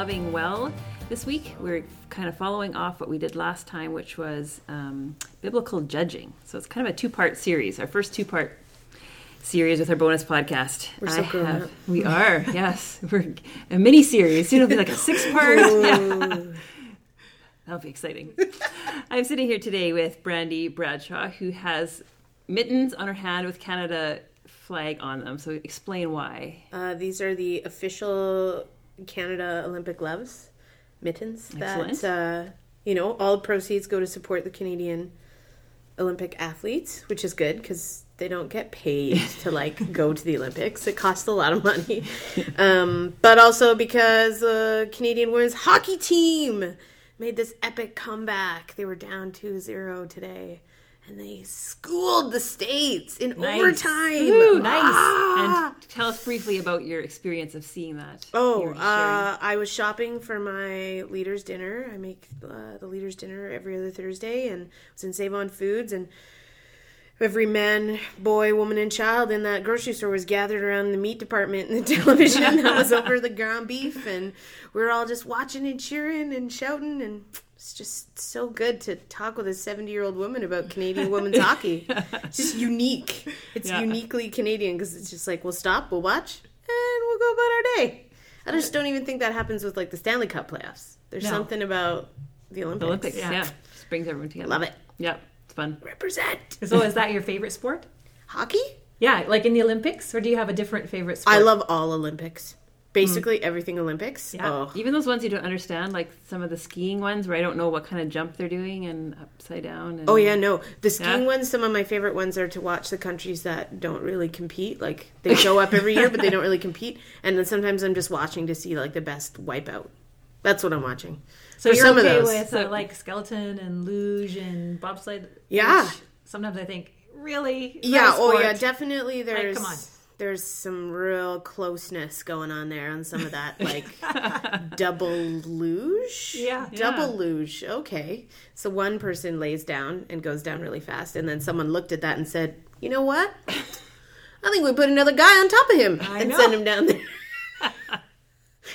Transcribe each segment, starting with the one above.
loving well. This week, we're kind of following off what we did last time, which was um, biblical judging. So it's kind of a two part series, our first two part series with our bonus podcast. We're so I grown have- up. We are, yes. We're a mini series. Soon it'll be like a six part. That'll be exciting. I'm sitting here today with Brandy Bradshaw, who has mittens on her hand with Canada flag on them. So explain why. Uh, these are the official Canada Olympic gloves, mittens. Excellent. That uh, you know, all proceeds go to support the Canadian Olympic athletes, which is good because they don't get paid to like go to the Olympics. It costs a lot of money, um, but also because the Canadian women's hockey team made this epic comeback. They were down 2-0 today. And they schooled the states in Nice. overtime. Ooh, nice. Ah! Tell us briefly about your experience of seeing that. Oh, You were sharing. uh, I was shopping for my leaders' dinner. I make uh, the leaders' dinner every other Thursday, and was in Save On Foods, and every man, boy, woman, and child in that grocery store was gathered around the meat department and the television that was over the ground beef, and we were all just watching and cheering and shouting, and it's just so good to talk with a seventy-year-old woman about Canadian women's hockey. It's just unique. It's Yeah. uniquely Canadian because it's just like we'll stop, we'll watch, and we'll go about our day. I just don't even think that happens with like the Stanley Cup playoffs. There's No. something about the Olympics. the Olympics, yeah. Yeah. Just brings everyone together. Love it. Yep, it's fun. Represent So is that your favorite sport? hockey. Yeah, like in the Olympics, or do you have a different favorite sport? I love all Olympics. Basically everything Olympics. Yeah. Oh, Even those ones you don't understand, like some of the skiing ones where I don't know what kind of jump they're doing and upside down. And, Oh yeah, no. The skiing Yeah. ones, some of my favorite ones are to watch the countries that don't really compete. Like they show up every year, but they don't really compete. And then sometimes I'm just watching to see like the best wipeout. That's what I'm watching. So For you're some of okay those. with uh, like skeleton and luge and bobsled? Yeah. which Sometimes I think, really? Yeah. Oh yeah. Definitely. There's come on. There's some real closeness going on there on some of that like double luge. Yeah. Double Yeah. luge. Okay. So one person lays down and goes down really fast, and then someone looked at that and said, "You know what? I think we put another guy on top of him I and know. send him down there,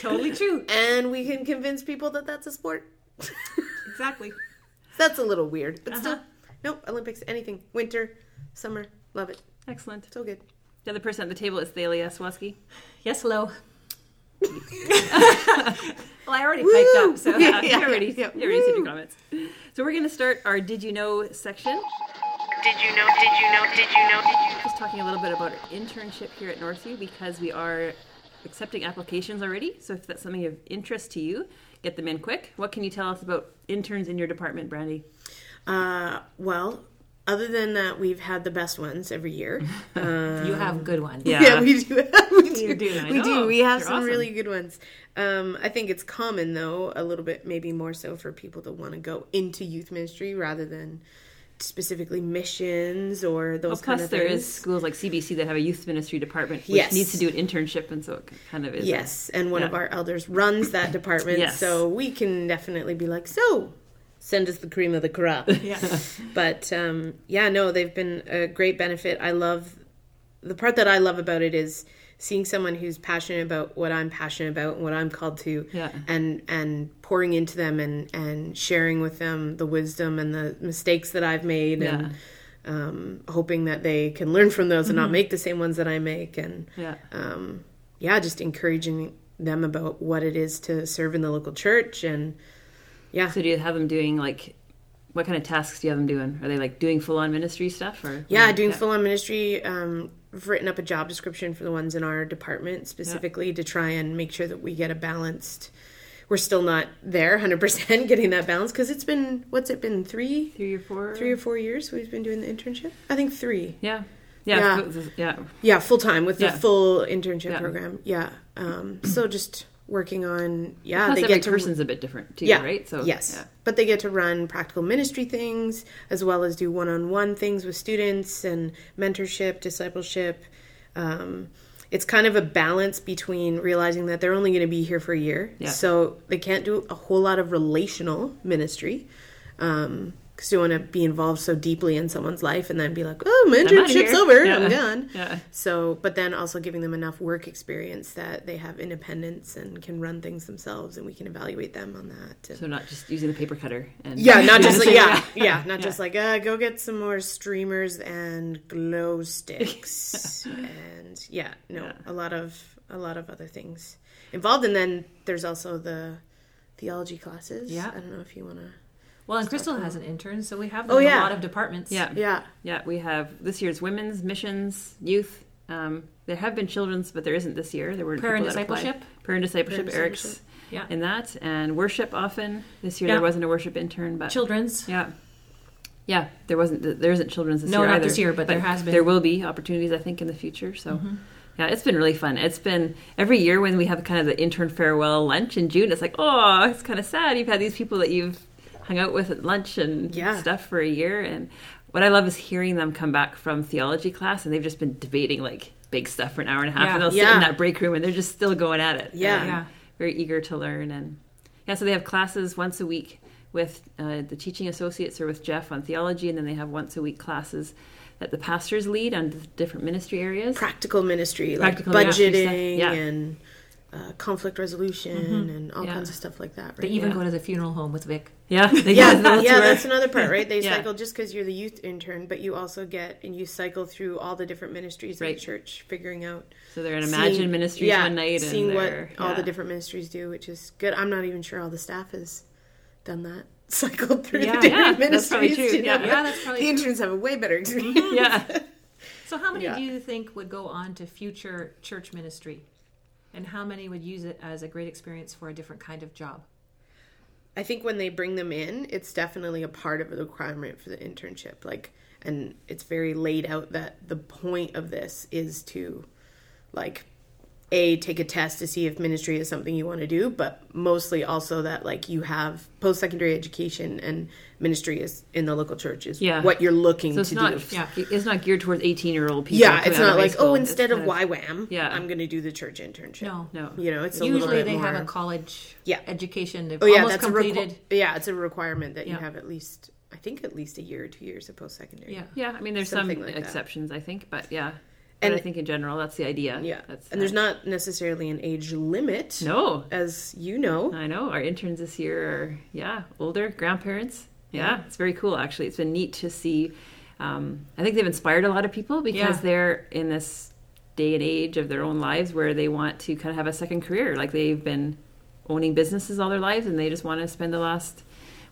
Totally true. and we can convince people that that's a sport." Exactly. that's a little weird, but Uh-huh. still, nope. Olympics, anything, winter, summer, love it. Excellent. So good. The other person at the table is Thalia Swaski. Yes, hello. well, I already piped up, so Yeah, Yeah, you already, yeah, you already said your comments. So we're going to start our Did You Know section. Did you know? Did you know? Did you know? Did you know? Just talking a little bit about our internship here at Northview because we are accepting applications already. So if that's something of interest to you, get them in quick. What can you tell us about interns in your department, Brandy? Uh, well, other than that, we've had the best ones every year. you have good ones. Yeah. yeah, we do. we do. You do, I we know. do. We have You're some awesome. really good ones. Um, I think it's common though, a little bit, maybe more so for people to want to go into youth ministry rather than specifically missions or those Well, kind plus, of there is schools like CBC that have a youth ministry department which Yes. needs to do an internship, and so it kind of is. a- Yes, and one of our elders runs that department, Yes. so we can definitely be like, so send us the cream of the crop. Yeah. but um, yeah, no, they've been a great benefit. I love the part that I love about it is seeing someone who's passionate about what I'm passionate about and what I'm called to, Yeah. and and pouring into them and and sharing with them the wisdom and the mistakes that I've made and. Um, hoping that they can learn from those and not make the same ones that I make, and Yeah. um, yeah, just encouraging them about what it is to serve in the local church and yeah, So do you have them doing like what kind of tasks do you have them doing? Are they like doing full on ministry stuff or yeah, doing full on ministry. Um, I've written up a job description for the ones in our department specifically to try and make sure that we get a balanced. We're still not there, hundred percent, getting that balance because it's been what's it been three, three or four? three or four years we've been doing the internship. I think three. Yeah. Yeah. Yeah. Yeah. Yeah, full time with Yeah. the full internship Yeah. program. Yeah, um, so just working on yeah, Plus they every get to person's a bit different too, yeah, right? So yes, yeah. but they get to run practical ministry things as well as do one-on-one things with students and mentorship, discipleship. Um, it's kind of a balance between realizing that they're only going to be here for a year, Yeah. so they can't do a whole lot of relational ministry. Um, because you want to be involved so deeply in someone's life and then be like, oh, my internship's over, Yeah. I'm done. Yeah. So, but then also giving them enough work experience that they have independence and can run things themselves, and we can evaluate them on that. And- So not just using the paper cutter and yeah, not just like yeah, Yeah. yeah, not just like uh, go get some more streamers and glow sticks, and yeah, no, a lot of a lot of other things involved, and then there's also the theology classes. Yeah. I don't know if you want to. Well, and Crystal has an intern, so we have Oh, yeah. a lot of departments. Yeah. Yeah, Yeah, we have this year's women's missions, youth. Um, there have been children's, but there isn't this year. There were Prayer and people that applied. discipleship. Prayer and discipleship. Prayer and Eric's discipleship. Yeah. in that, and worship often. This year Yeah. there wasn't a worship intern, but Children's. yeah, yeah, there wasn't. There isn't children's this No, year not either. this year, but there has been. There will be opportunities, I think, in the future. So. Mm-hmm. Yeah, it's been really fun. It's been every year when we have kind of the intern farewell lunch in June. It's like, oh, it's kind of sad. You've had these people that you've hung out with at lunch and Yeah. stuff for a year, and what I love is hearing them come back from theology class and they've just been debating like big stuff for an hour and a half, Yeah. and they'll sit in that break room and they're just still going at it. Yeah. Yeah. very eager to learn and yeah. So they have classes once a week with uh, the teaching associates or with Jeff on theology, and then they have once a week classes that the pastors lead on the different ministry areas. practical ministry, Practical like ministry budgeting yeah. and uh, conflict resolution and all Yeah. kinds of stuff like that. Right? They even Yeah. go to the funeral home with Vic. Yeah, they yeah, got those yeah, that's another part, right? They Yeah. cycle just because you're the youth intern, but you also get and you cycle through all the different ministries of Right. the church, figuring out. So they're in Imagine seeing- Ministries yeah, one night, and seeing what they're- all the different ministries do, which is good. I'm not even sure all the staff has done that, cycled through Yeah, the different yeah, that's probably ministries. true, you yeah. know? Yeah, that's probably the true. interns have a way better experience. yeah. So, how many Yeah. do you think would go on to future church ministry? And how many would use it as a great experience for a different kind of job? I think when they bring them in, it's definitely a part of the requirement for the internship. Like, and it's very laid out that the point of this is to, like, a take a test to see if ministry is something you want to do, but mostly also that like you have post secondary education and ministry is in the local church is Yeah. what you're looking So it's to not do. Yeah. it's not geared towards eighteen year old people. Yeah, it's not like oh, school. oh, It's instead of kind YWAM, Yeah. I'm going to do the church internship. No. No. you know, it's a little Usually bit they more. have a college Yeah. education. They've Oh yeah, almost that's completed. a requ- yeah, it's a requirement that you have at least I think at least a year or two years of post secondary. yeah. Yeah, I mean, there's Something some like that. exceptions, I think, but yeah. But And- I think in general, that's the idea. Yeah, That's, and there's not necessarily an age limit, no. as you know. I know our interns this year are yeah older grandparents. Yeah, it's very cool actually. It's been neat to see. Um, I think they've inspired a lot of people because Yeah. they're in this day and age of their own lives where they want to kind of have a second career. Like they've been owning businesses all their lives and they just want to spend the last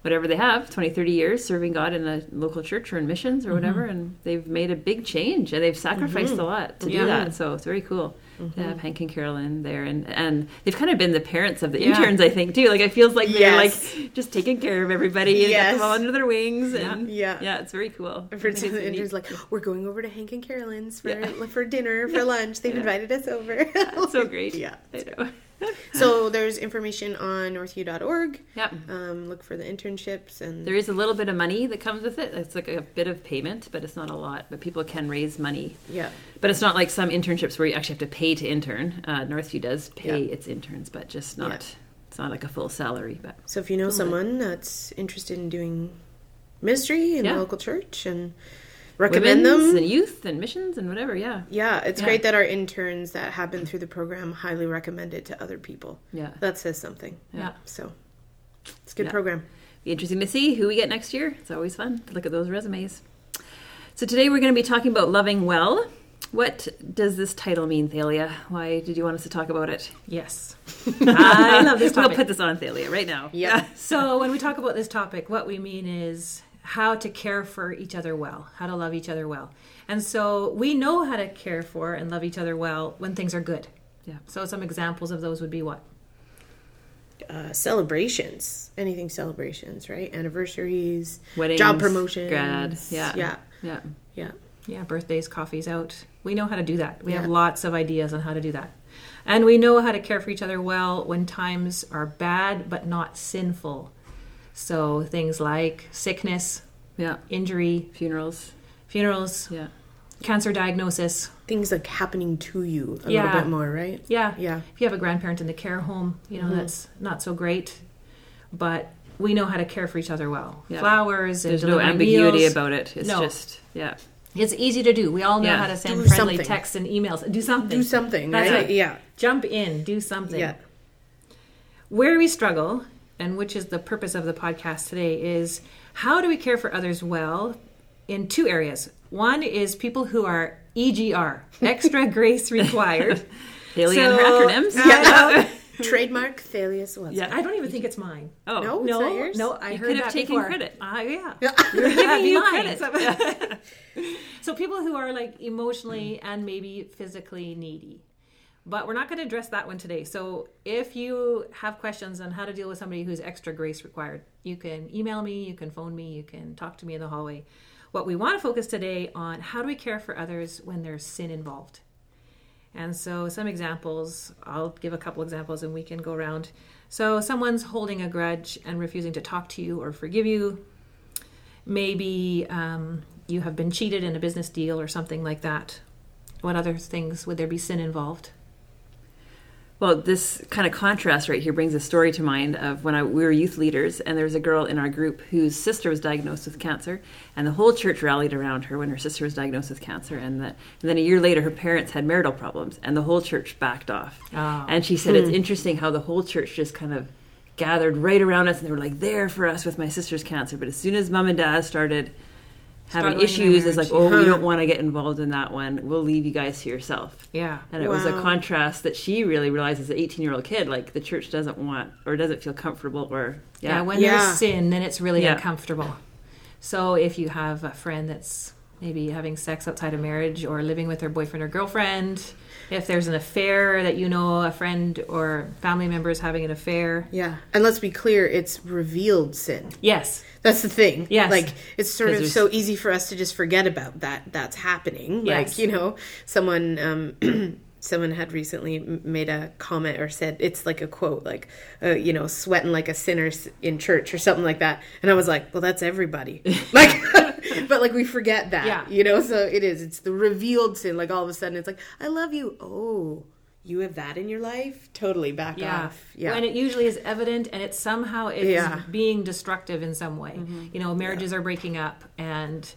whatever they have 20 30 years serving god in a local church or in missions or Mm-hmm. whatever and they've made a big change and they've sacrificed a lot to Yeah. do that so it's very cool Mm-hmm. to have hank and carolyn there and and they've kind of been the parents of the Yeah. interns i think too like it feels like they're Yes. like just taking care of everybody and got them all under their wings and Yeah. yeah it's very cool For the interns, like we're going over to Hank and Carolyn's for for dinner for lunch. They've invited us over. So great Yeah. i know So there's information on northview.org. yeah Um, look for the internships and there is a little bit of money that comes with it it's like a bit of payment but it's not a lot but people can raise money yeah, But it's not like some internships where you actually have to pay to intern. Uh, Northview does pay Yeah. its interns, but just not. Yeah. It's not like a full salary. But So if you know someone that's interested in doing ministry in Yeah. the local church and recommend women's them, and youth and missions and whatever. Yeah, yeah, it's Yeah. great that our interns that have been through the program highly recommend it to other people. yeah. That says something. Yeah. So it's a good Yeah. program. Be interesting to see who we get next year. It's always fun to look at those resumes. So today we're going to be talking about loving well. What does this title mean, Thalia? Why did you want us to talk about it? Yes. I love this We'll put this on Thalia right now. Yeah. So, when we talk about this topic, what we mean is how to care for each other well, how to love each other well. And so, we know how to care for and love each other well when things are good. Yeah. So, some examples of those would be what? Uh, celebrations, anything celebrations, right? Anniversaries, Weddings, job promotions, grad. Yeah. yeah, Yeah. yeah. Yeah, birthdays, coffees out. We know how to do that. We have lots of ideas on how to do that. And we know how to care for each other well when times are bad but not sinful. So, things like sickness, Yeah. injury, Funerals. funerals, Yeah. cancer diagnosis. Things like happening to you a Yeah. little bit more, right? Yeah. Yeah. If you have a grandparent in the care home, you know, Mhm. that's not so great. But we know how to care for each other well. Yeah. Flowers and There's no ambiguity meals. about it. It's No. just yeah. It's easy to do. We all know Yeah. how to send Do friendly something. texts and emails. Do something. Do something, That's right? it. Yeah. Jump in. Do something. Yeah. Where we struggle, and which is the purpose of the podcast today, is how do we care for others well in two areas. One is people who are EGR, extra grace required. Haley So- and her acronyms. Yeah. Trademark Thalia's website. Yeah. I don't even think it's mine. Oh No? Is No, that yours? no, I You heard could have that taken before. credit. Ah, yeah. Yeah. You're giving you credit. credit. so people who are like emotionally and maybe physically needy. But we're not going to address that one today. So if you have questions on how to deal with somebody who's extra grace required, you can email me, you can phone me, you can talk to me in the hallway. What we want to focus today on how do we care for others when there's sin involved? And so, some examples, I'll give a couple examples and we can go around. So, someone's holding a grudge and refusing to talk to you or forgive you. Maybe um, you have been cheated in a business deal or something like that. What other things would there be sin involved? Well, this kind of contrast right here brings a story to mind of when I, we were youth leaders, and there was a girl in our group whose sister was diagnosed with cancer, and the whole church rallied around her when her sister was diagnosed with cancer. And, the, and then a year later, her parents had marital problems, and the whole church backed off. Oh. And she said it's hmm. interesting how the whole church just kind of gathered right around us, and they were like there for us with my sister's cancer. But as soon as mom and dad started having Struggling issues, is like, marriage. oh, we don't want to get involved in that one. We'll leave you guys to yourself. Yeah. And it was a contrast that she really realized as an 18 year old kid, like the church doesn't want or doesn't feel comfortable or, Yeah, yeah. when Yeah. there's sin, then it's really Yeah. uncomfortable. So if you have a friend that's maybe having sex outside of marriage or living with their boyfriend or girlfriend, if there's an affair that you know a friend or family member is having an affair, Yeah. And let's be clear, it's revealed sin. yes, That's the thing. Yes. Like it's sort of there's- so easy for us to just forget about that that's happening. Yes. Like, you know, someone um someone had recently made a comment or said it's like a quote like uh, you know, sweating like a sinner in church or something like that. And I was like, well that's everybody. like but like we forget that. Yeah. You know, so it is. It's the revealed sin like all of a sudden it's like I love you. Oh, you have that in your life? Totally back yeah, off. Yeah. and it usually is evident, and it somehow is Yeah. Mm-hmm. being destructive in some way. You know, marriages are breaking up, and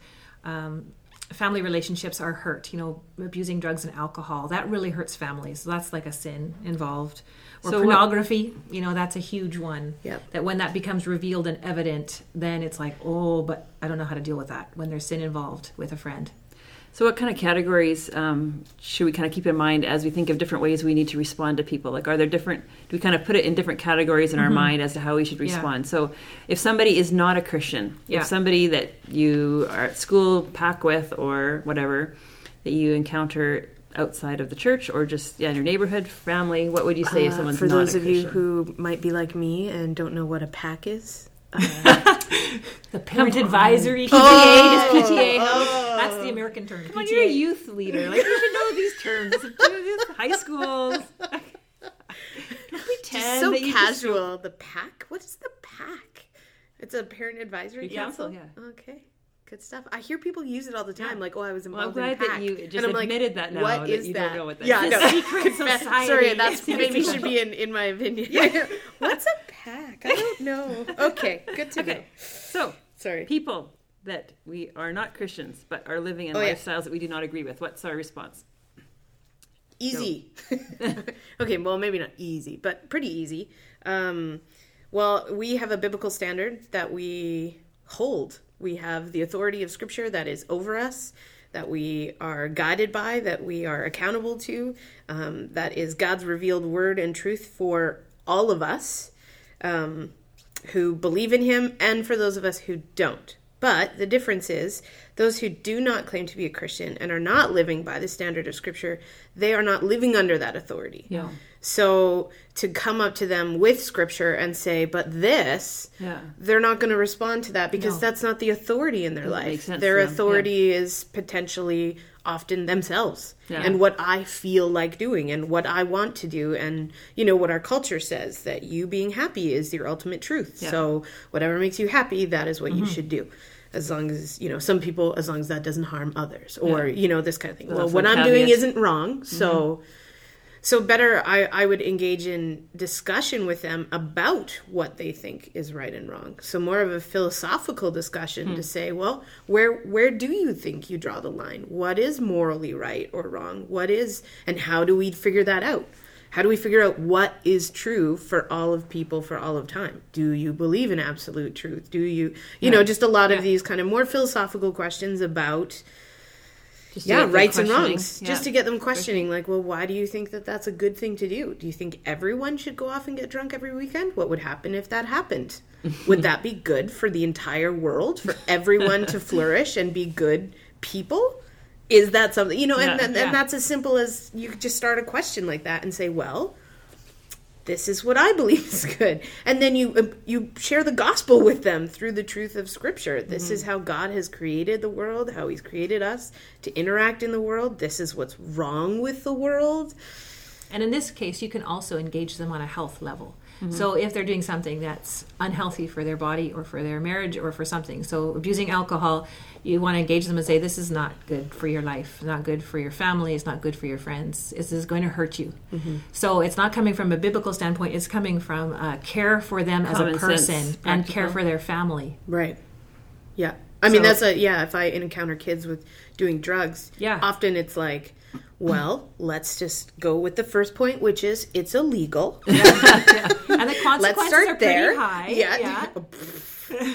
um, family relationships are hurt. You know, abusing drugs and alcohol that really hurts families. So that's like a sin involved. Or So what- pornography, you know, that's a huge one. Yep. That when that becomes revealed and evident, then it's like, oh, but I don't know how to deal with that when there's sin involved with a friend. So, what kind of categories um, should we kind of keep in mind as we think of different ways we need to respond to people? Like, are there different, do we kind of put it in different categories in our mind as to how we should Yeah. respond? So, if somebody is not a Christian, Yeah. if somebody that you are at school, pack with, or whatever, that you encounter outside of the church or just yeah, in your neighborhood, family, what would you say if Uh, someone's for those of you who might be like me and don't know what a pack is Uh, the parent advisory PTA Oh, does PTA. oh. That's the American term. Come on, you're a youth leader. Like you should know these terms. High schools. Don't pretend so that you just- casual. The pack? What is the pack? It's a parent advisory Yeah. council. Yeah. Okay, good stuff. I hear people use it all the time. Yeah. Like, oh, I was Well, I'm involved glad in that pack. you just and I'm like, admitted that now, What that is you that? don't know what that yeah, is. no. Secret Confess- society. Sorry, that's maybe should be in, in my opinion. Yeah. What's a pack? I don't know. Okay, good to know. So Sorry. people that we are not Christians but are living in Oh, yeah. lifestyles that we do not agree with. What's our response? Easy. okay, well, maybe not easy, but pretty easy. Um, well, we have a biblical standard that we hold. We have the authority of Scripture that is over us, that we are guided by, that we are accountable to, um, that is God's revealed word and truth for all of us um, who believe in Him and for those of us who don't. But the difference is those who do not claim to be a Christian and are not living by the standard of Scripture, they are not living under that authority. Yeah. So to come up to them with Scripture and say, but this, Yeah. they're not going to respond to that because No. that's not the authority in their life. Their authority is potentially often themselves Yeah. and what I feel like doing and what I want to do and you know what our culture says that you being happy is your ultimate truth. Yeah. So whatever makes you happy that is what you should do. As long as you know some people as long as that doesn't harm others or you know this kind of thing. Well, Well, what I'm doing isn't wrong. So So better, I, I would engage in discussion with them about what they think is right and wrong. So more of a philosophical discussion to hmm. say, well, where where do you think you draw the line? What is morally right or wrong? What is, and how do we figure that out? How do we figure out what is true for all of people for all of time? Do you believe in absolute truth? Do you, you know, just a lot of these kind of more philosophical questions about Just yeah rights and wrongs. Yeah. just to get them questioning like well why do you think that that's a good thing to do? Do you think everyone should go off and get drunk every weekend? What would happen if that happened? Would that be good for the entire world for everyone to flourish and be good people? Is that something you know and, Yeah, and, yeah. and that's as simple as you just start a question like that and say well this is what I believe is good, and then you uh, you share the gospel with them through the truth of Scripture. This is how God has created the world, how He's created us to interact in the world. This is what's wrong with the world. And in this case, you can also engage them on a health level. So if they're doing something that's unhealthy for their body or for their marriage or for something, so abusing alcohol, you want to engage them and say, "This is not good for your life. Not good for your family. It's not good for your friends. This is going to hurt you." So it's not coming from a biblical standpoint. It's coming from uh, care for them as a person sense, and care for their family. Right. Yeah. I mean So- that's a yeah. If I encounter kids with doing drugs, Yeah. often it's like, well, let's just go with the first point, which is it's illegal. And the consequences Let's are start pretty there. high. Yeah. yeah.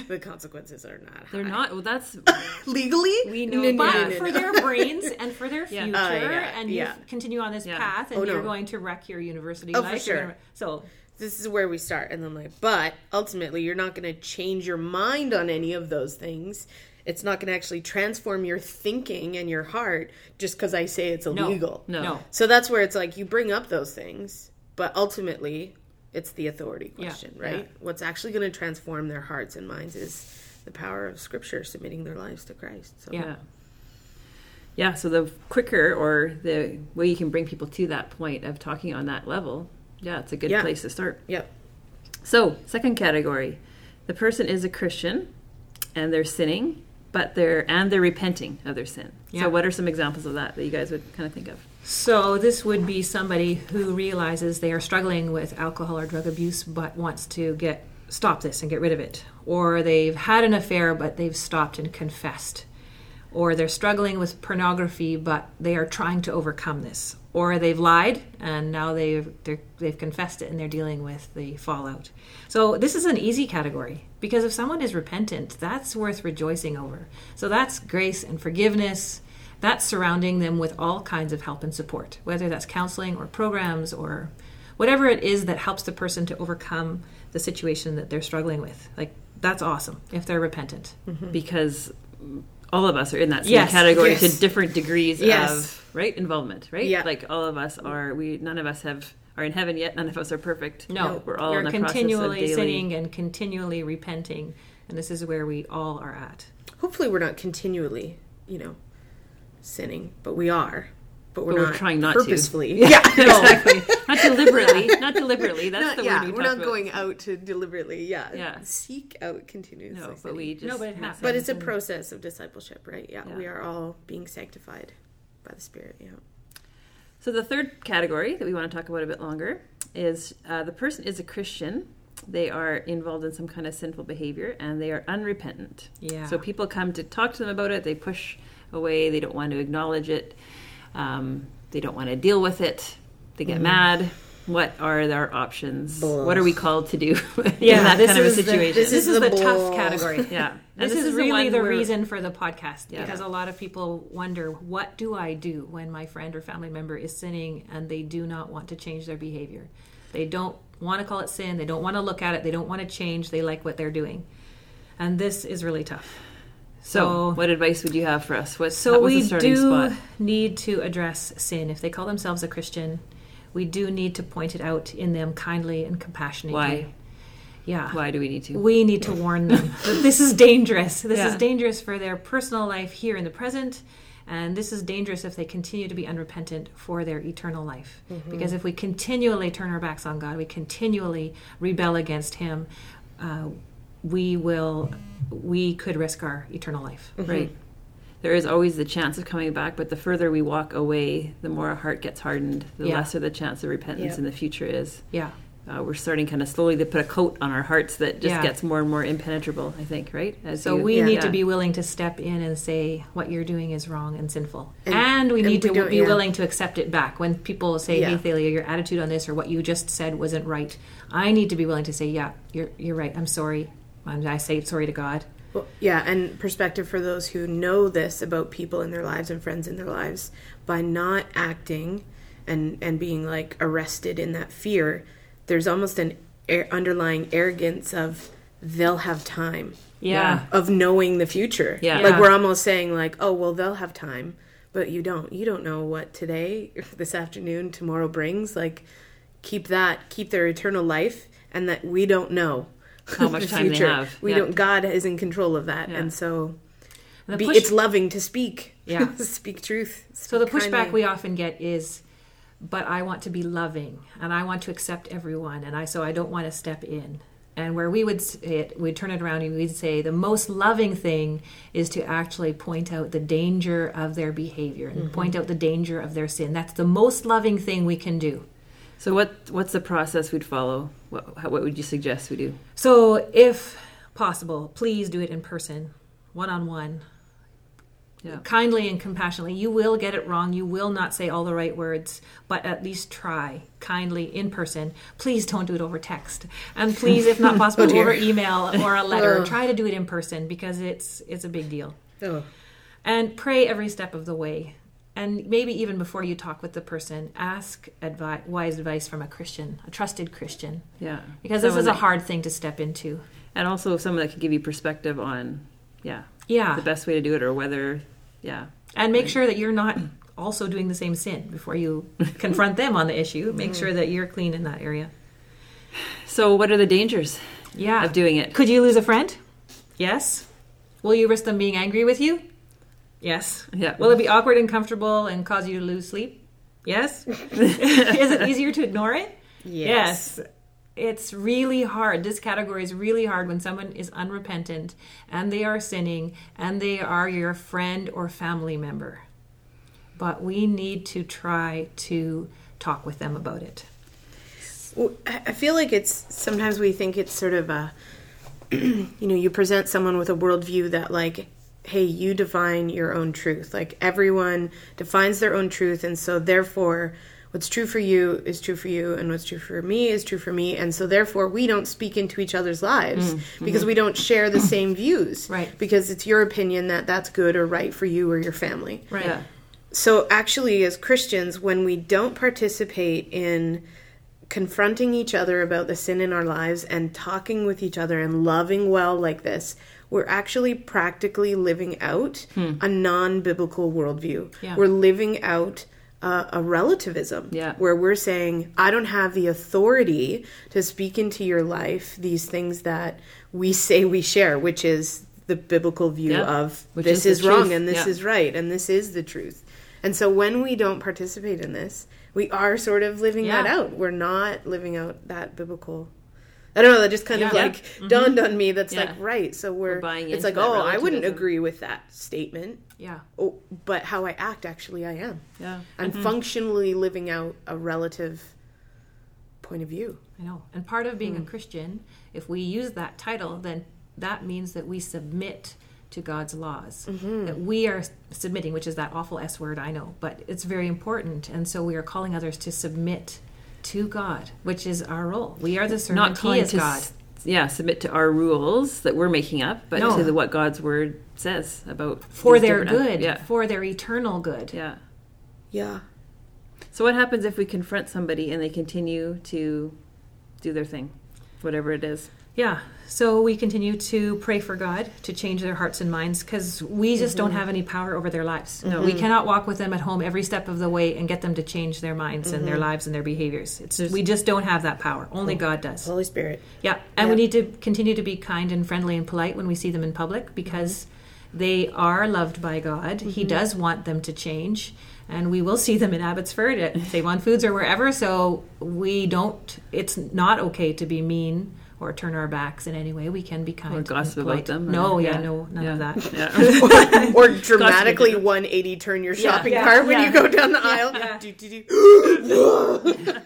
the consequences are not. They're high. not. Well, that's legally. We know No, no, but no, no, for their brains and for their oh, future, Oh, and you continue on this path, and Oh, you're going to wreck your university Oh, life. for sure. gonna- so this is where we start and then like but ultimately you're not going to change your mind on any of those things it's not going to actually transform your thinking and your heart just because i say it's illegal No. no. so that's where it's like you bring up those things but ultimately it's the authority Yeah, question right what's actually going to transform their hearts and minds is the power of scripture submitting their lives to christ so Yeah. yeah. Yeah, so the quicker or the way you can bring people to that point of talking on that level, yeah, it's a good Yeah. place to start. yep So, second category, the person is a Christian and they're sinning, but they're and they're repenting of their sin. Yeah. So, what are some examples of that that you guys would kind of think of? So this would be somebody who realizes they are struggling with alcohol or drug abuse, but wants to get stop this and get rid of it, or they've had an affair but they've stopped and confessed, or they're struggling with pornography but they are trying to overcome this, or they've lied and now they've they're, they've confessed it and they're dealing with the fallout. So this is an easy category because if someone is repentant, that's worth rejoicing over. So that's grace and forgiveness. That's surrounding them with all kinds of help and support, whether that's counseling or programs or whatever it is that helps the person to overcome the situation that they're struggling with. Like that's awesome if they're repentant. Mm-hmm. Because all of us are in that same Yes, category yes. to different degrees Yes. of right involvement, right? Yeah. Like all of us are. We none of us have are in heaven yet. None of us are perfect. No, we're all we're in the process of continually daily. sinning and continually repenting, and this is where we all are at. hopefully we're not continually you know sinning but we are but we're, But we're trying not to. purposefully Yeah, exactly. not deliberately. Not deliberately. That's Not- the yeah, word we we're talked not about. going out to deliberately, yeah, Yeah. seek out continuously. No, but we just No, but it happens. but it's a process of discipleship, right? Yeah, Yeah. we are all being sanctified by the Spirit. Yeah, So the third category that we want to talk about a bit longer is uh, the person is a Christian. They are involved in some kind of sinful behavior and they are unrepentant. Yeah. So people come to talk to them about it. They push away. They don't want to acknowledge it. Um, they don't want to deal with it. They get mad. What are their options? Blah. What are we called to do in Yeah, that this kind of a is the- situation? this This is is the the tough category. yeah. And This, is, the really one the reason for the podcast Yeah. because a lot of people wonder what do I do when my friend or family member is sinning and they do not want to change their behavior. They don't want to call it sin, they don't want to look at it, they don't want to change, they like what they're doing. And this is really tough. So, what advice would you have for us? What's, So we do spot? need to address sin. If they call themselves a Christian, we do need to point it out in them kindly and compassionately. Why? Yeah. Why do we need to? We need to warn them that this is dangerous. This Yeah. is dangerous for their personal life here in the present, and this is dangerous if they continue to be unrepentant for their eternal life. Because if we continually turn our backs on God, we continually rebel against Him, uh, we will, we could risk our eternal life. Right. there is always the chance of coming back, but the further we walk away, the more our heart gets hardened, the Yeah. lesser the chance of repentance Yeah. in the future is. Yeah. Uh, we're starting kind of slowly to put a coat on our hearts that just Yeah. gets more and more impenetrable, I think, right? As So you- we need to be willing to step in and say what you're doing is wrong and sinful, and, And- we and need we to be willing to accept it back when people say, "Hey, Thalia, your attitude on this or what you just said wasn't right." I need to be willing to say, "Yeah, you're you're right. I'm sorry. I'm, I say sorry to God." Well, yeah, and perspective for those who know this about people in their lives and friends in their lives by not acting and and being like arrested in that fear. There's almost an a- underlying arrogance of they'll have time Yeah. of knowing the future. Yeah. like we're almost saying like, oh well, they'll have time, but you don't. You don't know what today, this afternoon, tomorrow brings. Like, keep that, keep their eternal life, and that we don't know How much the time they future. have. We Yeah. don't. God is in control of that, Yeah. and so And be, push- it's loving to speak. Yeah. speak truth. So the pushback kindly. we often get is, but I want to be loving and I want to accept everyone, and I so I don't want to step in. And where we would it, we'd turn it around and we'd say the most loving thing is to actually point out the danger of their behavior and mm-hmm. point out the danger of their sin. That's the most loving thing we can do. So what what's the process we'd follow? What, how, what would you suggest we do? So, if possible, please do it in person, one on one, Yeah. kindly and compassionately. You will get it wrong. You will not say all the right words, but at least try kindly in person. Please don't do it over text, and please, if not possible, oh, dear. over email or a letter. Ugh. Try to do it in person because it's it's a big deal. Oh, And pray every step of the way. And maybe even before you talk with the person, ask advi- wise advice from a Christian, a trusted Christian, Yeah. because this Someone is a hard thing to step into. and also someone that can give you perspective on, yeah, Yeah. the best way to do it or whether, yeah, and make sure that you're not also doing the same sin before you confront them on the issue. Make sure mm. that you're clean in that area. So, what are the dangers Yeah. of doing it? Could you lose a friend? Yes. Will you risk them being angry with you? Yes. Yeah. Will it be awkward and comfortable and cause you to lose sleep? Yes. Is it easier to ignore it? yes. It's really hard. This category is really hard when someone is unrepentant and they are sinning and they are your friend or family member. But we need to try to talk with them about it. Well, I feel like it's sometimes we think it's sort of a, you know, you present someone with a worldview that like, hey, you define your own truth. Like everyone defines their own truth, and so therefore, what's true for you is true for you, and what's true for me is true for me, and so therefore, we don't speak into each other's lives mm, mm-hmm. because we don't share the same views. Right. Because it's your opinion that that's good or right for you or your family. Right. Yeah. So, actually, as Christians, when we don't participate in confronting each other about the sin in our lives and talking with each other and loving well like this, we're actually practically living out a non biblical worldview. Yeah. We're living out uh, a relativism Yeah. where we're saying, I don't have the authority to speak into your life these things that we say we share, which is the biblical view Yeah. of Which this is is, wrong truth. and this Yeah. is right and this is the truth. And so when we don't participate in this, we are sort of living that out. We're not living out that biblical. I don't know. That just kind of Yeah. like mm-hmm. dawned on me. That's Yeah. like right. So we're, We're buying it's like oh, I wouldn't agree with that statement. Yeah. Oh, but how I act, actually, I am. Yeah. I'm mm-hmm. functionally living out a relative point of view. I know. And part of being a hmm. Christian, if we use that title, then that means that we submit to God's laws. Mm-hmm. That we are submitting, which is that awful S word, I know, but it's very important. And so we are calling others to submit to God, which is our role. We are the servant, Not He calling is to, God. s- yeah, submit to our rules that we're making up, but No. to the, what God's word says about For their different- good, Yeah. for their eternal good. Yeah. Yeah. So, what happens if we confront somebody and they continue to do their thing, whatever it is? Yeah. So we continue to pray for God to change their hearts and minds because we just don't mm-hmm. have any power over their lives. No, we mm-hmm. cannot walk with them at home every step of the way and get them to change their minds and their mm-hmm. lives and their behaviors. It's we just don't have that power. Only God does. Holy Spirit. Yeah, and we need to continue to be kind and friendly and polite when we see them in public because they are loved by God. He does want them to change, and we will see them in Abbotsford at Save on Foods or wherever. So we don't. It's not okay to be mean or turn our backs in any way. We can be kind Or and gossip about polite. them, or- No, yeah, yeah. no, none Yeah. of that. Yeah. or dramatically 180 turn your shopping yeah, cart when yeah. you go down the aisle. yeah. Do, do, do.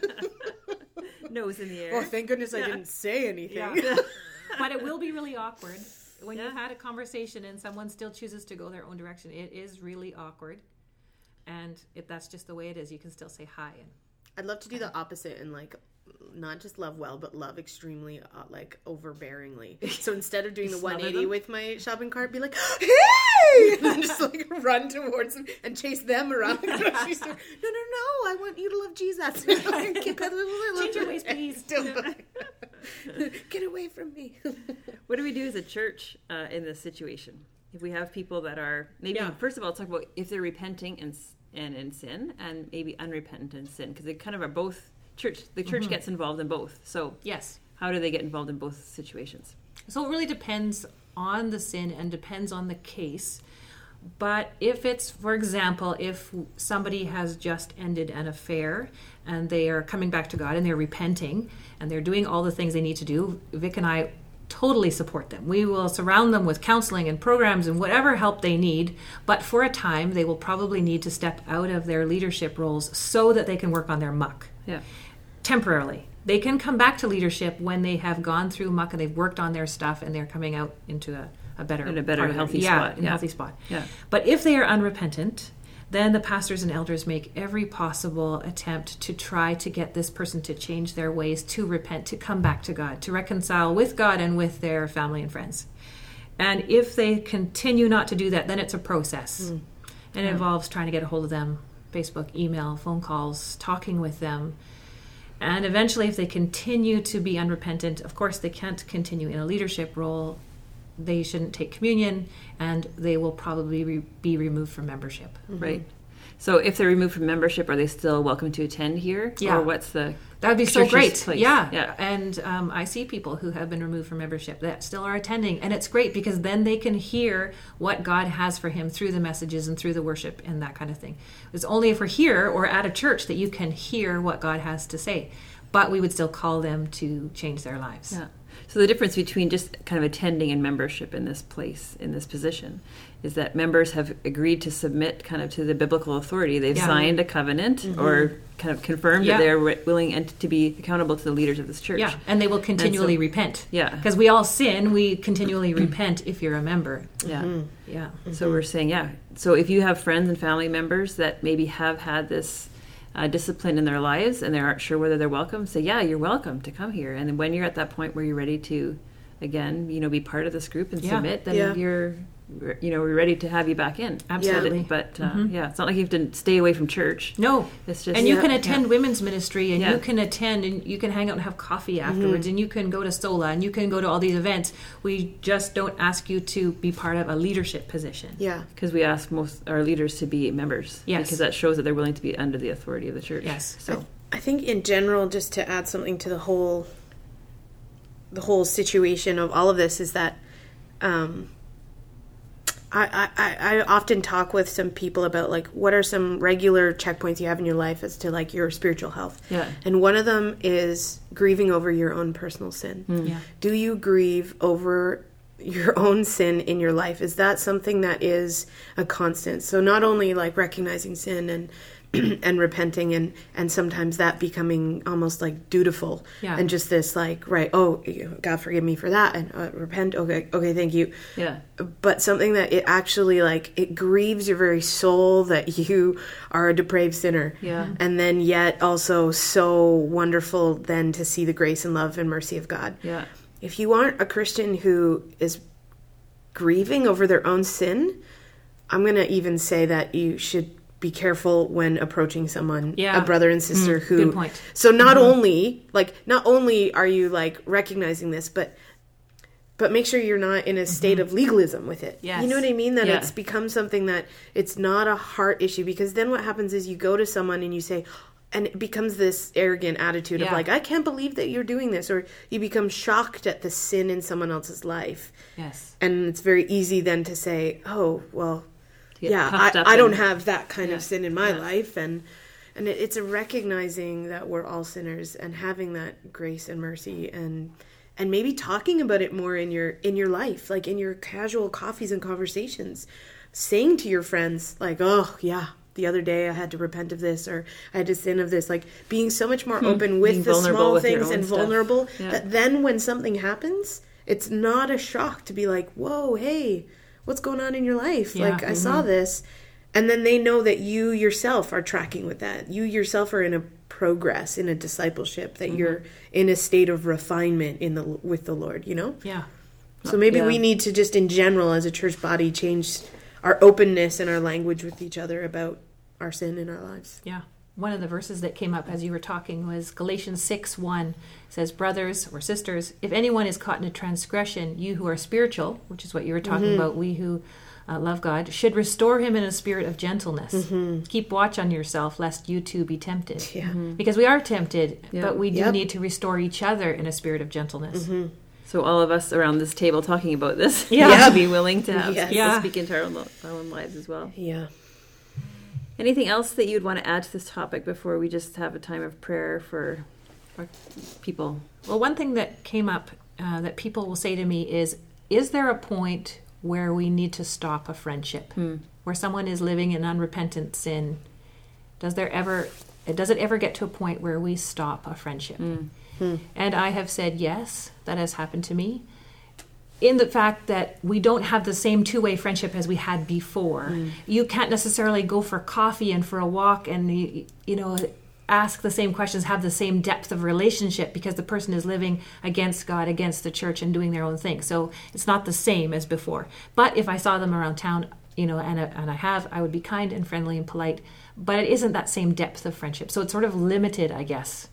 Nose in the air. Oh, thank goodness I didn't say anything. Yeah. but it will be really awkward when Yeah. you've had a conversation and someone still chooses to go their own direction. It is really awkward, and if that's just the way it is, you can still say hi. And I'd love to do the opposite and like not just love well, but love extremely uh, like overbearingly. So instead of doing the 180 them? with my shopping cart, be like, "Hey!" and then just like run towards them and chase them around the grocery store. No, no, no! I want you to love Jesus. Change your ways, please. Still, get away from me. What do we do as a church uh, in this situation? If we have people that are maybe Yeah. first of all talk about if they're repenting and s- and in sin, and maybe unrepentant in sin, because they kind of are both. Church, the church mm-hmm. gets involved in both. So yes, how do they get involved in both situations? So it really depends on the sin and depends on the case. But if it's, for example, if somebody has just ended an affair and they are coming back to God and they're repenting and they're doing all the things they need to do, Vic and I totally support them. We will surround them with counseling and programs and whatever help they need. But for a time, they will probably need to step out of their leadership roles so that they can work on their muck Yeah, temporarily. They can come back to leadership when they have gone through muck and they've worked on their stuff and they're coming out into a, a better, In a better, healthy yeah, spot, in yeah. a healthy spot. yeah, But if they are unrepentant, then the pastors and elders make every possible attempt to try to get this person to change their ways, to repent, to come back to God, to reconcile with God and with their family and friends. And if they continue not to do that, then it's a process. And it involves trying to get a hold of them Facebook, email, phone calls, talking with them. And eventually, if they continue to be unrepentant, of course, they can't continue in a leadership role. They shouldn't take communion, and they will probably re- be removed from membership. right. So if they're removed from membership, are they still welcome to attend here? Yeah. Or what's the That would be so great. place? Yeah. Yeah. And um, I see people who have been removed from membership that still are attending. And it's great because then they can hear what God has for him through the messages and through the worship and that kind of thing. It's only if we're here or at a church that you can hear what God has to say. But we would still call them to change their lives. Yeah. So the difference between just kind of attending and membership in this place, in this position, is that members have agreed to submit kind of to the biblical authority. They've Yeah. signed a covenant mm-hmm. or kind of confirmed Yeah. that they're willing and to be accountable to the leaders of this church. Yeah, and they will continually repent. Yeah. Because we all sin, we continually repent if you're a member. Yeah. Mm-hmm. Yeah. So we're saying, yeah. So if you have friends and family members that maybe have had this uh, discipline in their lives and they aren't sure whether they're welcome, say, yeah, you're welcome to come here. And then when you're at that point where you're ready to, again, you know, be part of this group and Yeah. submit, then Yeah. you're, you know, we're ready to have you back in. Absolutely. But uh, yeah, it's not like you have to stay away from church. No. It's just and you Yeah. can attend women's ministry and Yeah. you can attend and you can hang out and have coffee afterwards and you can go to Sola and you can go to all these events. We just don't ask you to be part of a leadership position. Yeah. because we ask most our leaders to be members. Yes. Because that shows that they're willing to be under the authority of the church. Yes. So I think in general, just to add something to the whole, the whole situation of all of this is that, um, I, I, I often talk with some people about like what are some regular checkpoints you have in your life as to like your spiritual health. Yeah. And one of them is grieving over your own personal sin. Hmm. Yeah. Do you grieve over your own sin in your life? Is that something that is a constant? So not only like recognizing sin and and repenting and and sometimes that becoming almost like dutiful Yeah. and just this like right oh God forgive me for that and uh, repent okay okay thank you yeah. but something that it actually like it grieves your very soul that you are a depraved sinner Yeah. and then yet also so wonderful then to see the grace and love and mercy of god Yeah. if you aren't a christian who is grieving over their own sin i'm going to even say that you should be careful when approaching someone Yeah. a brother and sister mm-hmm. who good point. so not mm-hmm. only like not only are you like recognizing this but but make sure you're not in a mm-hmm. state of legalism with it. Yes. You know what I mean? That Yeah. it's become something that it's not a heart issue because then what happens is you go to someone and you say, and it becomes this arrogant attitude of like, I can't believe that you're doing this, or you become shocked at the sin in someone else's life. Yes. And it's very easy then to say, oh, well, get yeah, I, I don't and- have that kind Yeah. of sin in my Yeah. life. And and it, it's a recognizing that we're all sinners and having that grace and mercy and and maybe talking about it more in your in your life like in your casual coffees and conversations saying to your friends like oh yeah the other day I had to repent of this or I had to sin of this like being so much more hmm. open with Being the small with things and stuff. vulnerable Yeah. that then when something happens it's not a shock to be like whoa hey what's going on in your life Yeah. like I saw mm-hmm. this and then they know that you yourself are tracking with that you yourself are in a progress in a discipleship that mm-hmm. you're in a state of refinement in the with the lord you know Yeah. so maybe Yeah. we need to just in general as a church body change our openness and our language with each other about our sin in our lives Yeah. One of the verses that came up as you were talking was Galatians 6 1 says, Brothers or sisters, if anyone is caught in a transgression, you who are spiritual, which is what you were talking Mm-hmm. about, we who uh, love God, should restore him in a spirit of gentleness. Keep watch on yourself, lest you too be tempted. Mm-hmm. Because we are tempted, Yeah. but we do Yep. need to restore each other in a spirit of gentleness. So all of us around this table talking about this, Yeah. yeah, be willing to have Yes. people Yeah. speak into our own, our own lives as well. yeah Anything else that you'd want to add to this topic before we just have a time of prayer for, for people? Well, one thing that came up uh, that people will say to me is Is there a point where we need to stop a friendship? Hmm. Where someone is living in unrepentant sin? Does there ever. Does it ever get to a point where we stop a friendship? Hmm. Hmm. And I have said yes, that has happened to me. In the fact that we don't have the same two way friendship as we had before. Mm. You can't necessarily go for coffee and for a walk and, you, you know, ask the same questions, have the same depth of relationship because the person is living against God, against the church, and doing their own thing. So it's not the same as before. But if I saw them around town, you know, and, and I have, I would be kind and friendly and polite. But it isn't that same depth of friendship. So it's sort of limited, I guess.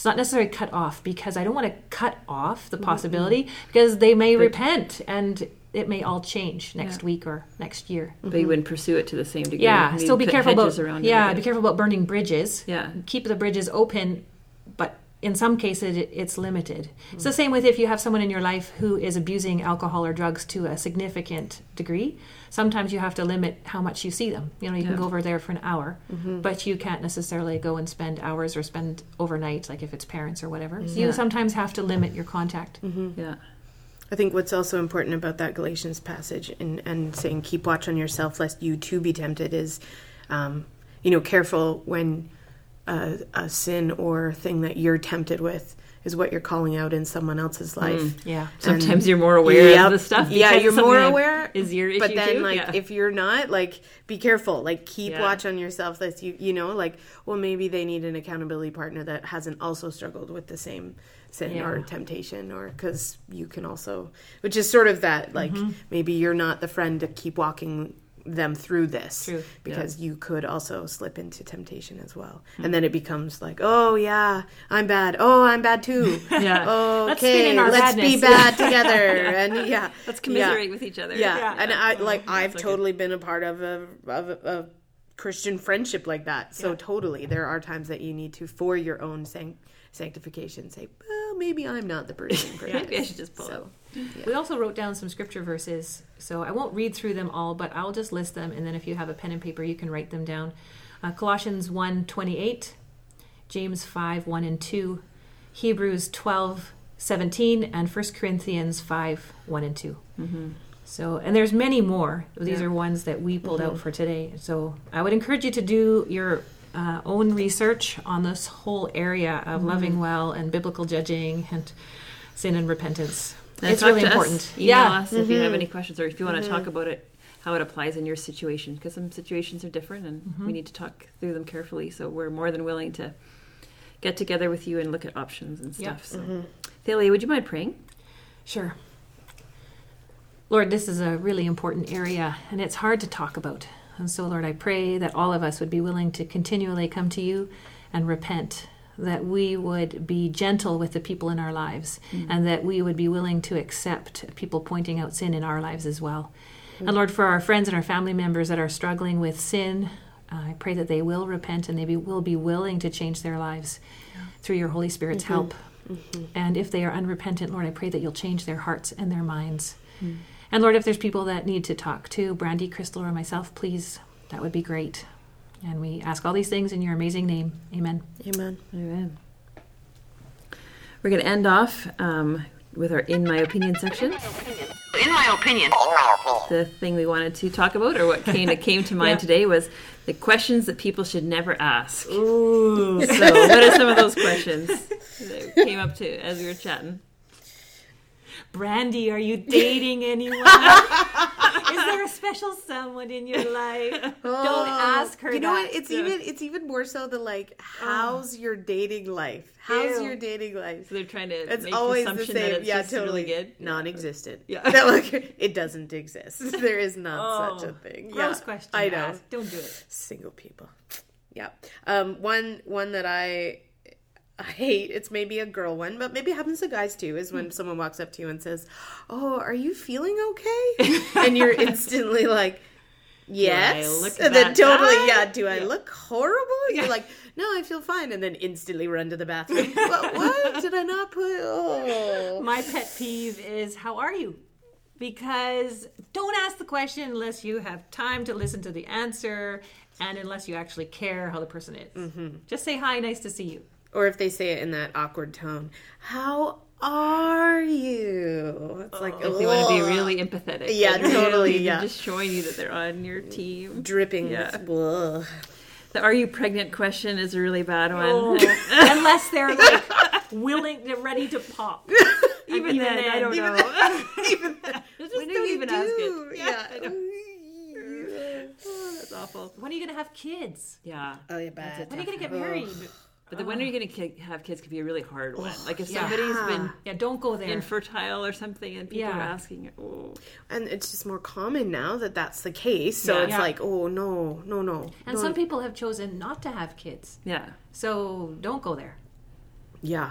It's not necessarily cut off because I don't want to cut off the mm-hmm. possibility because they may repent and it may all change next Yeah. week or next year. But you mm-hmm. wouldn't pursue it to the same degree. Yeah, Maybe still be careful about around yeah, be careful about burning bridges. Yeah. keep the bridges open, but in some cases it, it's limited. It's Hmm. the same with if you have someone in your life who is abusing alcohol or drugs to a significant degree. Sometimes you have to limit how much you see them. You know, you Yeah. Mm-hmm. can go over there for an hour, but you can't necessarily go and spend hours or spend overnight, like if it's parents or whatever. So Yeah. you sometimes have to limit your contact. Yeah. I think what's also important about that Galatians passage and, and saying keep watch on yourself lest you too be tempted is, um, you know, careful when a, a sin or thing that you're tempted with is what you're calling out in someone else's life. Yeah. Sometimes you're more aware Yep. of the stuff. Yeah, you're more aware. Is your issue but then, too? like, Yeah. if you're not, like, be careful. Like, keep Yeah. watch on yourself. That you, you know, like, well, maybe they need an accountability partner that hasn't also struggled with the same sin Yeah. or temptation, or because you can also, which is sort of that, like, Mm-hmm. maybe you're not the friend to keep walking them through this True. because you could also slip into temptation as well Hmm. and then it becomes like oh yeah i'm bad oh i'm bad too Yeah. Let's okay in our let's be bad together and yeah Let's commiserate with each other. yeah, Yeah. and I like Oh, I've totally been a part of a of a, a Christian friendship like that. So Yeah. totally, there are times that you need to, for your own sanct- sanctification, say, well, maybe I'm not the person for Maybe I should just pull So, We also wrote down some scripture verses, so I won't read through them all, but I'll just list them, and then if you have a pen and paper, you can write them down. Uh, Colossians 1 28, James 5 1 and 2, Hebrews 12 17, and 1 Corinthians 5 1 and 2. So, and there's many more. These Yeah. are ones that we pulled out for today. So, I would encourage you to do your uh, own research on this whole area of loving well and biblical judging and sin and repentance. And it's really important. Email yeah. us if you have mm-hmm. any questions or if you want to talk mm-hmm. about it, how it applies in your situation, because some situations are different and mm-hmm. we need to talk through them carefully. So we're more than willing to get together with you and look at options and stuff. So, Thalia, would you mind praying? Sure. Lord, this is a really important area and it's hard to talk about. And so, Lord, I pray that all of us would be willing to continually come to you and repent, that we would be gentle with the people in our lives, mm. and that we would be willing to accept people pointing out sin in our lives as well. Mm. And Lord, for our friends and our family members that are struggling with sin, uh, I pray that they will repent and they be, will be willing to change their lives through your Holy Spirit's mm-hmm. help. Mm-hmm. And if they are unrepentant, Lord, I pray that you'll change their hearts and their minds. Mm. And Lord, if there's people that need to talk to Brandy, Crystal, or myself, please, that would be great. And we ask all these things in your amazing name. Amen. amen. Amen. We're going to end off um, with our In My Opinion section. In my opinion, The thing we wanted to talk about, or what kind of came to mind Yeah. today, was the questions that people should never ask. Ooh. So, what are some of those questions that came up to as we were chatting? Brandy, are you dating anyone? Is there a special someone in your life? Don't ask her You know that. what? It's even it's even more so the like, how's your dating life? How's Ew. your dating life? So they're trying to It's make always the same. that it's yeah, totally really good. Non-existent. Yeah. That, like, it doesn't exist. There is not such a Oh, thing. Gross yeah, question. I know. Don't do it. Single people. Yeah. Um. One. One that I. I hate. It's maybe a girl one, but maybe it happens to guys too. Is Hmm. when someone walks up to you and says, "Oh, are you feeling okay?" and you're instantly like, "Yes." and then totally, bad? yeah. Do I Yeah. look horrible? You're like, "No, I feel fine," and then instantly run to the bathroom. what, what did I not put? Oh. My pet peeve is how are you? Because don't ask the question unless you have time to listen to the answer and unless you actually care how the person is. Mm-hmm. Just say hi, nice to see you. Or if they say it in that awkward tone, "How are you?" It's like If they want to be really empathetic. Yeah, and really totally, yeah. Just showing you that they're on your team. dripping. Yeah. with. The "Are you pregnant?" question is a really bad one. Oh. unless they're like willing, they're ready to pop. even, even then, I don't even know. even Just when do don't you even do? ask it. Yeah. I know. Oh, that's awful. When are you going to have kids? Yeah. Oh, yeah, bad. When are you going to get married? But the when are you going to have kids could be a really hard one. Like if Yeah. somebody's been Yeah, don't go there. infertile or something and people Yeah. are asking, oh, And it's just more common now that that's the case. So Yeah. it's Yeah. like, oh no, no, no. and no. some people have chosen not to have kids. yeah. So don't go there. yeah,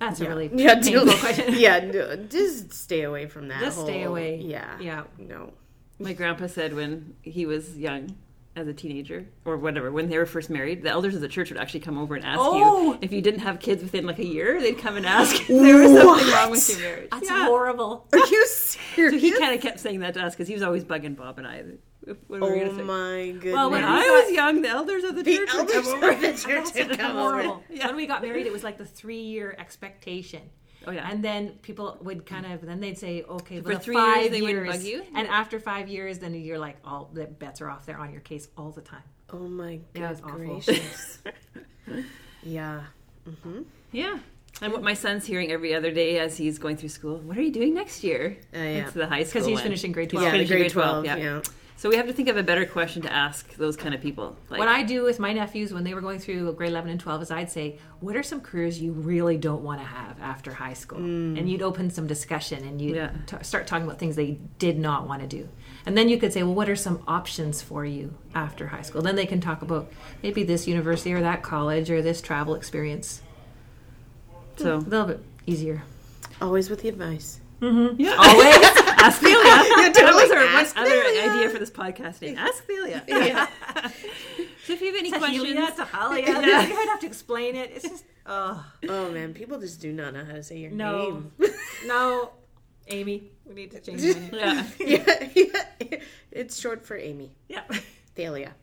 That's a really yeah, painful do- question. yeah. no, just stay away from that. Just stay away. Yeah, Yeah. No. My grandpa said when he was young, as a teenager or whatever, when they were first married, the elders of the church would actually come over and ask Oh! you if you didn't have kids within like a year. They'd come and ask if there was something wrong with your marriage. That's Yeah. horrible. Are you serious So he kind of kept saying that to us because he was always bugging Bob and I. When we were oh gonna say, my goodness. Well, when I was young, the elders of the, the church would come over. the church come over. horrible. When we got married, it was like the three-year expectation. Oh, yeah. And then people would kind of, then they'd say, okay, For for three five years, they wouldn't bug you? And after five years, then you're like, all the bets are off. They're on your case all the time. Oh my Yeah, good it's awful. gracious. yeah. Yeah. And what my son's hearing every other day as he's going through school, what are you doing next year? Uh, yeah. It's the high school Because he's one. finishing grade 12. Yeah, the finishing grade 12, yeah. So we have to think of a better question to ask those kind of people. Like, What I do with my nephews when they were going through grade 11 and 12 is I'd say, What are some careers you really don't want to have after high school? Mm. And you'd open some discussion and you'd Yeah. t- start talking about things they did not want to do. And then you could say, Well, what are some options for you after high school? Then they can talk about maybe this university or that college or this travel experience. so A little bit easier. Always with the advice. Mm-hmm. yeah. Always. ask Thelia. that was our one other idea for this podcast name. Ask Thelia. Yeah. So if you have any to questions, Helia, to Halia. Yeah. You would have to explain it. It's just, oh, oh man, people just do not know how to say your no. name. no. Amy, we need to change your name. yeah. yeah, yeah. It's short for Amy. Yeah. Thalia.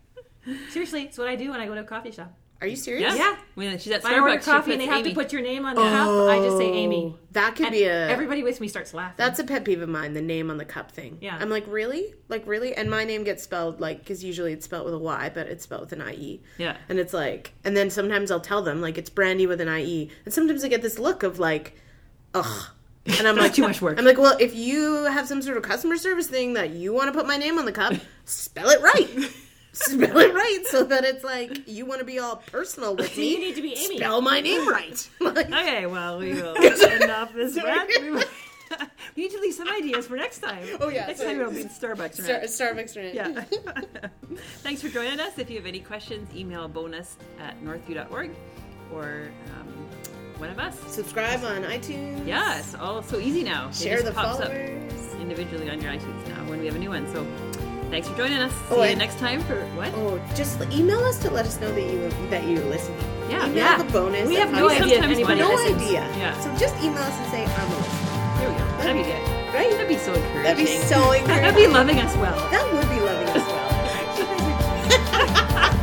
Seriously, it's what I do when I go to a coffee shop. Are you serious? Yeah. Yeah. When she's at If I order Starbucks, coffee and puts they have Amy. to put your name on the cup, I just say Amy. Oh, that could And be a. everybody with me starts laughing. That's a pet peeve of mine, the name on the cup thing. Yeah. I'm like, really? Like, really? And my name gets spelled, like, because usually it's spelled with a Y, but it's spelled with an IE. Yeah. And it's like, and then sometimes I'll tell them, like, it's Brandy with an IE. And sometimes I get this look of, like, ugh. And I'm like, too much work. I'm like, well, if you have some sort of customer service thing that you want to put my name on the cup, spell it right. spell it right so that it's like you want to be all personal with me. you need to be Amy. Spell my name right. Like, Okay, well, we will end off this rant. We will- we need to leave some ideas for next time. Oh, yeah, Next sorry. time it'll be Starbucks. Star- Starbucks rant. Yeah. Thanks for joining us. If you have any questions, email bonus at northview.org or um, one of us. Subscribe on iTunes. Yeah, it's all so easy now. It Share just the pops up individually on your iTunes now when we have a new one. So thanks for joining us. See Oh, you next time for what? Oh, just email us to let us know that you that you're listening. Yeah, email yeah. the bonus. We have no idea if anybody no listens. idea. Yeah. So just email us and say I'm a listener. There we go. That'd be good. Right? That'd be so encouraging. That'd be so encouraging. That'd be loving us well. that would be loving us well.